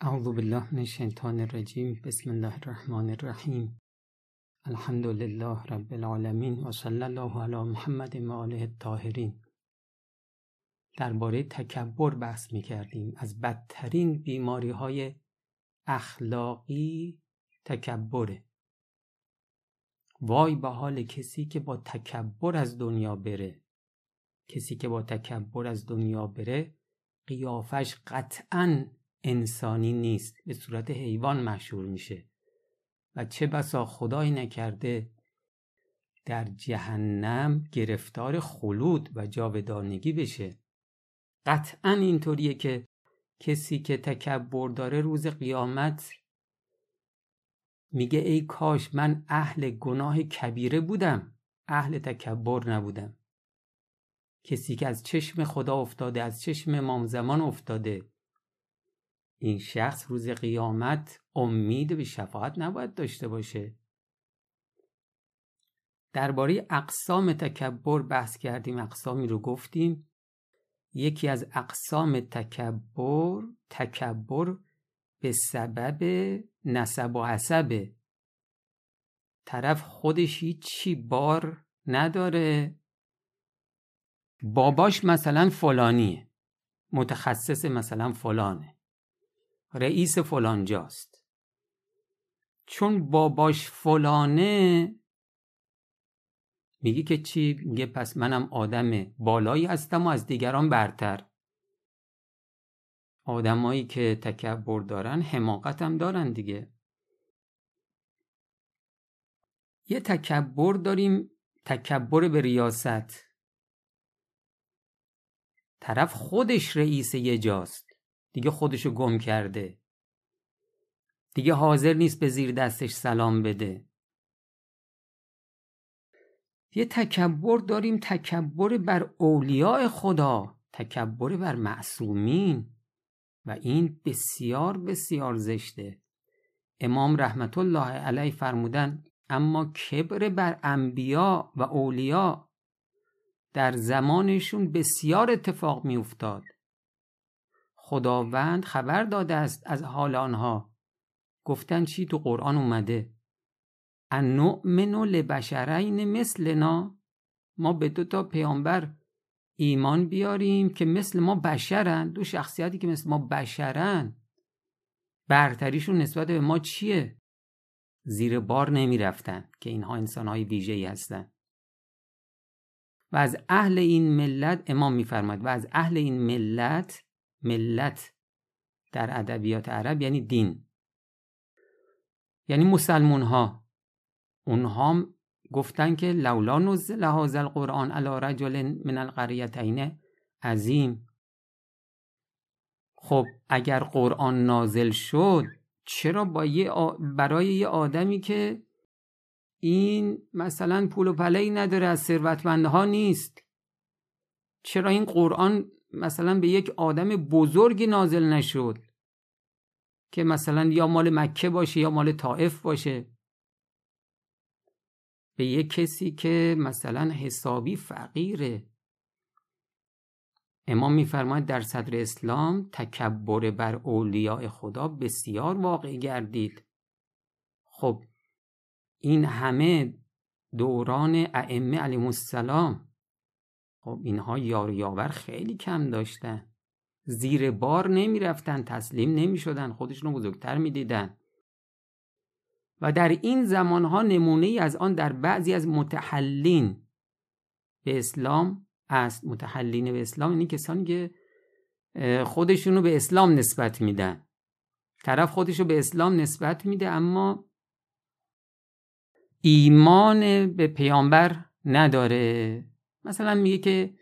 اعوذ بالله من الشیطان الرجیم بسم الله الرحمن الرحیم الحمد لله رب العالمین و صلی الله علی محمد و آله الطاهرین. درباره تکبر بحث می کردیم. از بدترین بیماری های اخلاقی تکبره. وای به حال کسی که با تکبر از دنیا بره. کسی که با تکبر از دنیا بره قیافش قطعا انسانی نیست به صورت حیوان مشهور میشه. و چه بسا خدای نکرده در جهنم گرفتار خلود و جاودانگی بشه. قطعا اینطوریه که کسی که تکبر داره روز قیامت میگه ای کاش من اهل گناه کبیره بودم اهل تکبر نبودم. کسی که از چشم خدا افتاده از چشم امام زمان افتاده این شخص روز قیامت امید به شفاعت نباید داشته باشه. درباره اقسام تکبر بحث کردیم اقسامی رو گفتیم. یکی از اقسام تکبر تکبر به سبب نسب و حسبه طرف خودش هیچی بار نداره. باباش مثلا فلانیه. متخصص مثلا فلانه. رئیس فلانجاست. چون باباش فلانه میگه که چی؟ میگه پس منم آدم بالایی هستم و از دیگران برتر. آدمایی که تکبر دارن هم دارن دیگه. یه تکبر داریم تکبر به ریاست. طرف خودش رئیس یه جاست. دیگه خودشو گم کرده. دیگه حاضر نیست به زیر دستش سلام بده. یه تکبر داریم تکبر بر اولیاء خدا تکبر بر معصومین. و این بسیار بسیار زشته. امام رحمت الله علیه فرمودن اما کبر بر انبیا و اولیا در زمانشون بسیار اتفاق می افتاد خداوند خبر داده است از حال آنها. گفتن چی تو قرآن اومده؟ ان نؤمن لبشرین مثلنا؟ ما به دو تا پیامبر ایمان بیاریم که مثل ما بشرن دو شخصیتی که مثل ما بشرن. برتریشون نسبت به ما چیه؟ زیر بار نمی رفتن که اینها انسان های ویژه هستن. و از اهل این ملت امام میفرماد و از اهل این ملت ملت در ادبیات عرب یعنی دین. یعنی مسلمون ها اونها گفتن که لولا نزل هذا القرآن علی رجل من القریتین عظیم. خب اگر قرآن نازل شد چرا با یه برای یه آدمی که این مثلا پول و پله نداره از ثروتمندها نیست؟ چرا این قرآن مثلا به یک آدم بزرگی نازل نشد که مثلا یا مال مکه باشه یا مال طائف باشه. به یک کسی که مثلا حسابی فقیره. امام میفرماید در صدر اسلام تکبر بر اولیاء خدا بسیار واقع گردید. خب این همه دوران ائمه علیهم السلام خب اینها یار یاور خیلی کم داشتن. زیر بار نمی رفتن تسلیم نمی شدن خودشون رو بزرگتر می دیدن و در این زمانها نمونه ای از آن در بعضی از متحلین به اسلام است. متحلین به اسلام یعنی کسانی که خودشونو به اسلام نسبت میدن. طرف خودشو به اسلام نسبت میده اما ایمان به پیامبر نداره. مثلا میگه که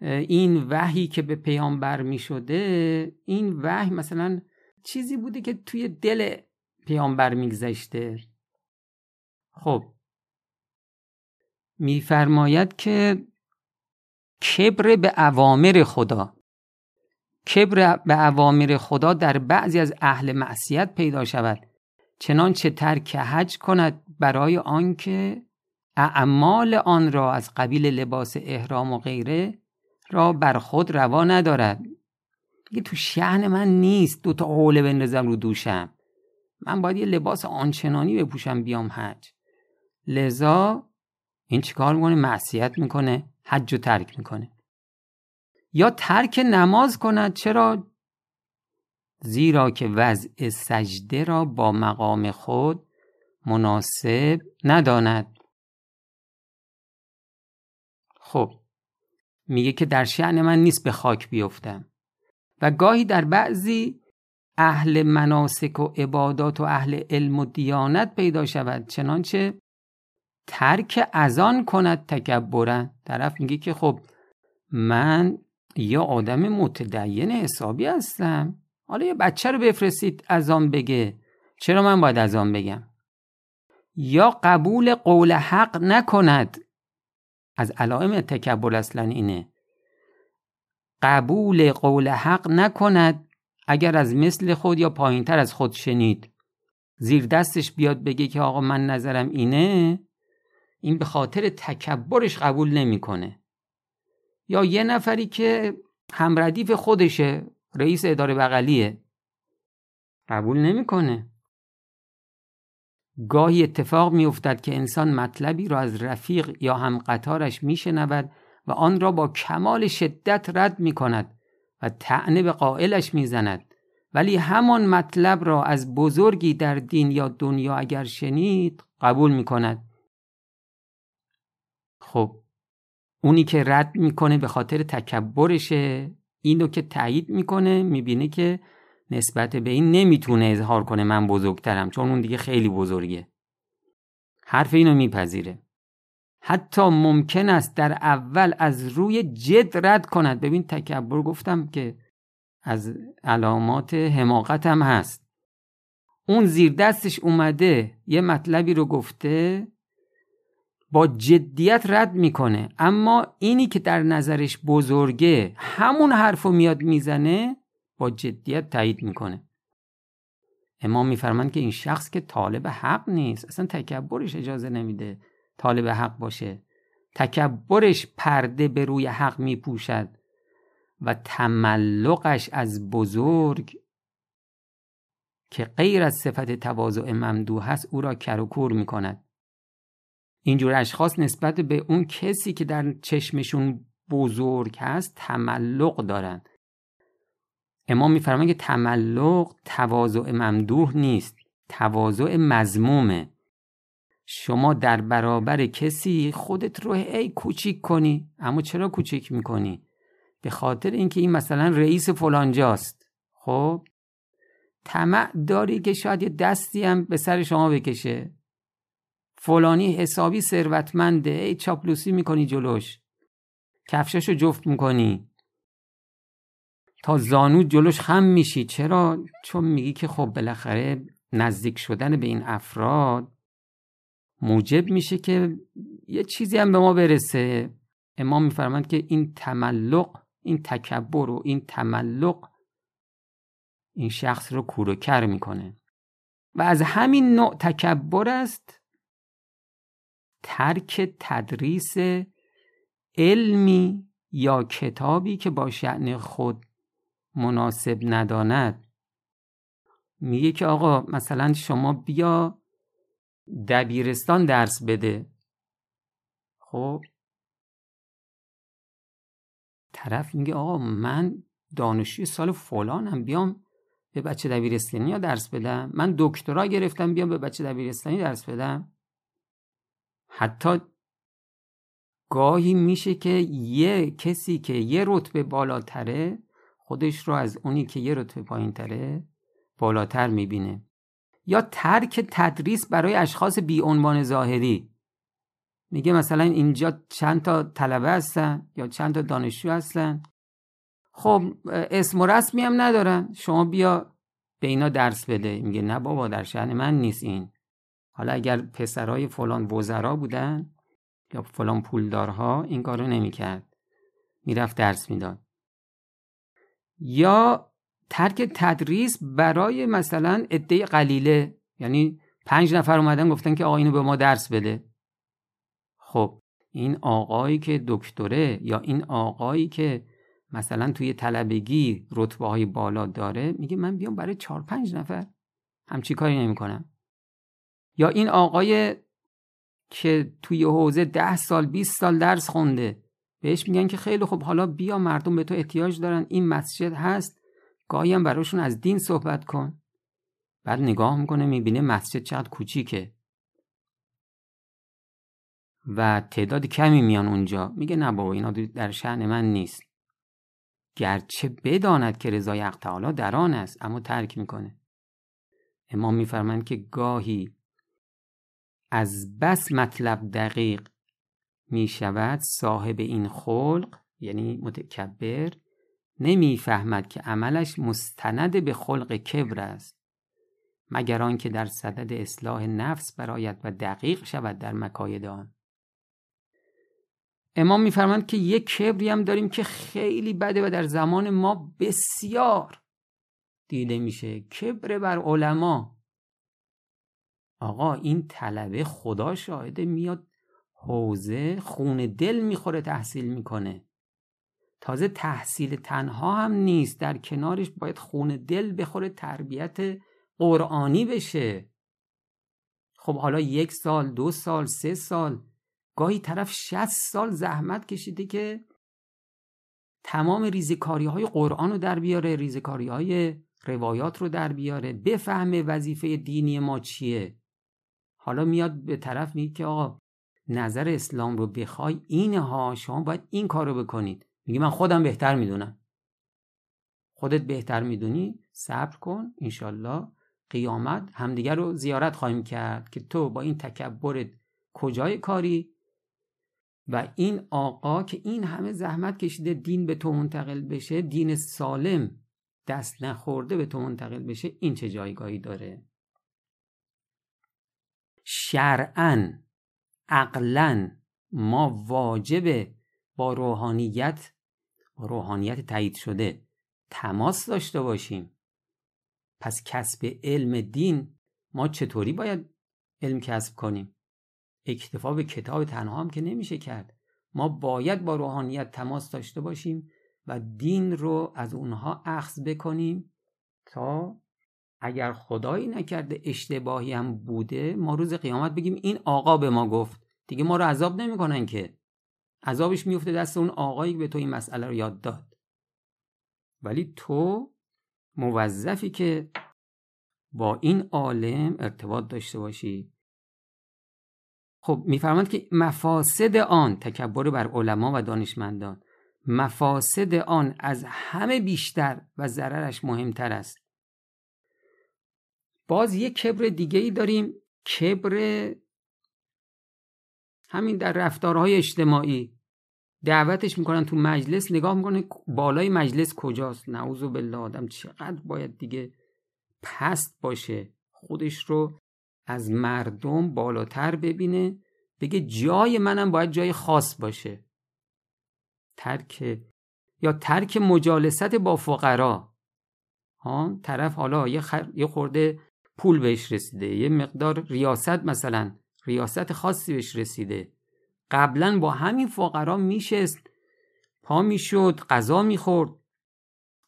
این وحی که به پیامبر می‌شده این وحی مثلا چیزی بوده که توی دل پیامبر میگذشته. خب. میفرماید که کبر به اوامر خدا. کبر به اوامر خدا در بعضی از اهل معصیت پیدا شود. چنانچه ترک حج کند برای آنکه اعمال آن را از قبیل لباس احرام و غیره را بر خود روا ندارد. دیگه تو شهن من نیست. دو تا حوله بندازم رو دوشم. من باید یه لباس آنچنانی بپوشم بیام حج. لذا این چیکار می‌کنه؟ معصیت می‌کنه. حج رو ترک می‌کنه. یا ترک نماز کند. چرا؟ زیرا که وضع سجده را با مقام خود مناسب نداند. خب میگه که در شعن من نیست به خاک بیفتم. و گاهی در بعضی اهل مناسک و عبادات و اهل علم و دیانت پیدا شود چنانچه ترک ازان کند تکبرن طرف میگه که خب من یا آدم متدین حسابی هستم. حالا یه بچه رو بفرستید از آن بگه. چرا من باید از آن بگم؟ یا قبول قول حق نکند. از علائم تکبر اصلا اینه. قبول قول حق نکند اگر از مثل خود یا پایینتر از خود شنید. زیر دستش بیاد بگه که آقا من نظرم اینه این به خاطر تکبرش قبول نمی‌کنه. یا یه نفری که همردیف خودشه رئیس اداره بغلیه قبول نمی‌کنه. گاهی اتفاق میافتد که انسان مطلبی را از رفیق یا هم قطارش میشنود و آن را با کمال شدت رد می کند و تعنه به قائلش می‌زند. ولی همان مطلب را از بزرگی در دین یا دنیا اگر شنید قبول می کند خب اونی که رد می‌کنه به خاطر تکبرشه اینو که تایید می‌کنه می‌بینه که نسبت به این نمی‌تونه اظهار کنه من بزرگترم چون اون دیگه خیلی بزرگه. حرف اینو میپذیره. حتی ممکن است در اول از روی جد رد کند. ببین تکبر گفتم که از علامات حماقت هم هست. اون زیر دستش اومده یه مطلبی رو گفته با جدیت رد می‌کنه. اما اینی که در نظرش بزرگه همون حرف میاد می‌زنه با جدیت تایید می‌کنه. امام میفرمند که این شخص که طالب حق نیست اصلا تکبرش اجازه نمیده طالب حق باشه. تکبرش پرده به روی حق میپوشد و تملقش از بزرگ که غیر از صفت تواضع ممدوح هست او را کروکور می‌کند. اینجور اشخاص نسبت به اون کسی که در چشمشون بزرگ هست تملق دارن امام میفرماید که تملق تواضع ممدوح نیست تواضع مزمومه شما در برابر کسی خودت رو ای کوچیک کنی. اما چرا کوچیک می‌کنی؟ به خاطر اینکه این مثلا رئیس فلانجاست. خب؟ طمع داری که شاید یه دستی هم به سر شما بکشه. فلانی حسابی ثروتمنده ای چاپلوسی می‌کنی جلوش. کفشاشو جفت می‌کنی. تا زانو جلوش خم میشی. چرا؟ چون میگی که خب بالاخره نزدیک شدن به این افراد موجب میشه که یه چیزی هم به ما برسه. امام میفرمند که این تملق این تکبر و این تملق این شخص رو کور می‌کنه. و از همین نوع تکبر است ترک تدریس علمی یا کتابی که با شعن خود مناسب نداند. میگه که آقا مثلا شما بیا دبیرستان درس بده. خب؟ طرف میگه آقا من دانشجوی سال فلانم بیام به بچه دبیرستانی ها درس بدم. من دکترا گرفتم بیام به بچه دبیرستانی درس بدم. حتی گاهی میشه که یه کسی که یه رتبه بالاتره خودش رو از اونی که یه رتبه پایین تره بالاتر می‌بینه. یا ترک تدریس برای اشخاص بی عنوان ظاهری. میگه مثلا اینجا چند تا طلبه هستن یا چند تا دانشجو هستن. خب اسم و رسمی هم ندارن. شما بیا به اینا درس بده. میگه نه بابا در شهن من نیست این. حالا اگر پسرای فلان وزرا بودن یا فلان پولدارها این کارو نمی‌کرد. می‌رفت درس می‌داد. یا ترک تدریس برای مثلا عده قلیله. یعنی پنج نفر اومدن گفتن که آقا اینو به ما درس بده. خب این آقایی که دکتره یا این آقایی که مثلا توی طلبگی رتبه های بالا داره میگه من بیام برای چهار پنج نفر. همچی کاری نمی‌کنم؟ یا این آقای که توی حوزه ده سال 20 سال درس خونده. بهش میگن که خیلی خوب حالا بیا مردم به تو احتیاج دارن این مسجد هست گاهی هم براشون از دین صحبت کن. بعد نگاه می‌کنه می‌بینه مسجد چقدر کوچیکه. و تعداد کمی میان اونجا. میگه نه بابا اینا در شعن من نیست. گرچه بداند که رضای حق تعالی در آن است اما ترک می‌کنه. امام میفرمند که گاهی از بس مطلب دقیق می‌شود صاحب این خلق یعنی متکبر نمی‌فهمد که عملش مستند به خلق کبر است مگر آنکه در صدد اصلاح نفس براید و دقیق شود در مکاید آن. امام میفرماند که یک کبری هم داریم که خیلی بده و در زمان ما بسیار دیده میشه. کبر بر علما. آقا این طلبه خدا شاهده میاد حوزه خون دل می‌خوره تحصیل می‌کنه. تازه تحصیل تنها هم نیست در کنارش باید خون دل بخوره تربیت قرآنی بشه. خب حالا یک سال دو سال سه سال گاهی طرف شست سال زحمت کشیده که تمام ریزکاری های قرآن رو در بیاره ریزکاری های روایات رو در بیاره بفهمه وظیفه دینی ما چیه. حالا میاد به طرف میگه که آقا نظر اسلام رو بخوای اینه ها شما باید این کار رو بکنید. میگه من خودم بهتر می‌دونم. خودت بهتر می‌دونی؟ صبر کن انشالله قیامت همدیگر رو زیارت خواهیم کرد که تو با این تکبرت کجای کاری؟ و این آقا که این همه زحمت کشیده دین به تو منتقل بشه دین سالم دست نخورده به تو منتقل بشه این چه جایگاهی داره؟ شرعا عقلا ما واجبه با روحانیت با روحانیت تایید شده تماس داشته باشیم. پس کسب علم دین ما چطوری باید علم کسب کنیم؟ اکتفا به کتاب تنها هم که نمیشه کرد. ما باید با روحانیت تماس داشته باشیم و دین رو از اونها اخذ بکنیم تا اگر خدایی نکرده اشتباهی هم بوده ما روز قیامت بگیم این آقا به ما گفت. دیگه ما رو عذاب نمی‌کنن که. عذابش میفته دست اون آقایی که به تو این مسئله رو یاد داد. ولی تو موظفی که با این عالم ارتباط داشته باشی. خب میفرماند که مفاسد آن تکبر بر علما و دانشمندان. مفاسد آن از همه بیشتر و ضررش مهمتر است. باز یک کبر دیگه ای داریم کبر همین در رفتارهای اجتماعی. دعوتش می‌کنن تو مجلس نگاه می‌کنه بالای مجلس کجاست. نعوذ بالله آدم چقدر باید دیگه پست باشه. خودش رو از مردم بالاتر ببینه بگه جای منم باید جای خاص باشه. ترک یا ترک مجالست با فقرا. ها طرف حالا یه, یه خورده پول بهش رسیده. یه مقدار ریاست مثلا ریاست خاصی بهش رسیده. قبلا با همین فقرا میشست. پا می‌شد غذا می‌خورد.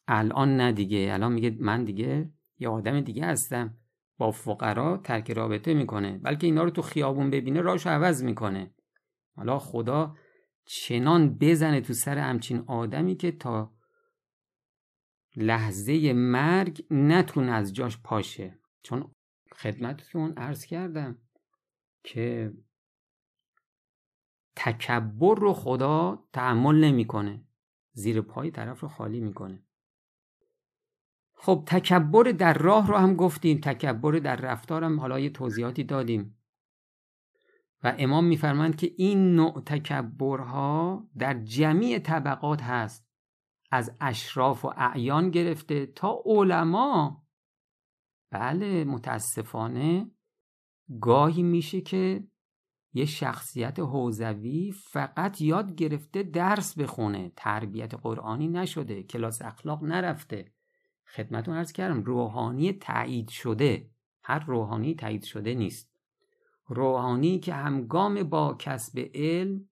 الان نه دیگه. الان میگه من دیگه یه آدم دیگه هستم. با فقرا ترک رابطه می‌کنه. بلکه اینا رو تو خیابون ببینه راش عوض می‌کنه. حالا خدا چنان بزنه تو سر همچین آدمی که تا لحظه مرگ نتونه از جاش پاشه. چون خدمتتون عرض کردم که تکبر رو خدا تحمل نمی‌کنه. زیر پای طرف رو خالی می‌کنه. خب تکبر در راه رو هم گفتیم تکبر در رفتار حالا یه توضیحاتی دادیم. و امام میفرمند که این نوع تکبرها در جمیع طبقات هست. از اشراف و اعیان گرفته تا علما بله متاسفانه گاهی میشه که یه شخصیت حوزوی فقط یاد گرفته درس بخونه. تربیت قرآنی نشده کلاس اخلاق نرفته. خدمتون ارز کردم روحانی تایید شده. هر روحانی تایید شده نیست. روحانی که همگام با کسب علم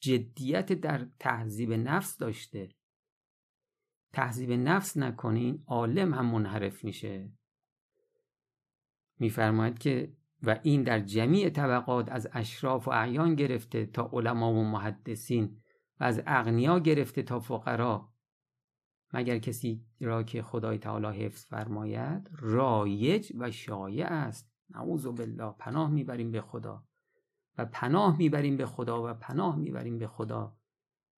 جدیت در تهذیب نفس داشته. تهذیب نفس نکنین عالم هم منحرف میشه. میفرماید که و این در جمیع طبقات از اشراف و اعیان گرفته تا علما و محدثین و از اغنیا گرفته تا فقرا. مگر کسی را که خدای تعالی حفظ فرماید رایج و شایع است. نعوذ بالله پناه می‌بریم به خدا. و پناه می‌بریم به خدا و پناه می‌بریم به خدا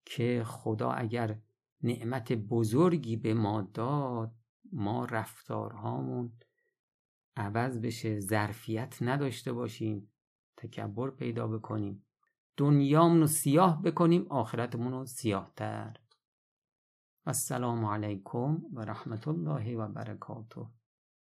که خدا اگر نعمت بزرگی به ما داد ما رفتارهامون عوض بشه ظرفیت نداشته باشیم تکبر پیدا بکنیم. دنیامون رو سیاه بکنیم آخرتمون رو سیاه تر السلام علیکم و رحمت الله و برکاته.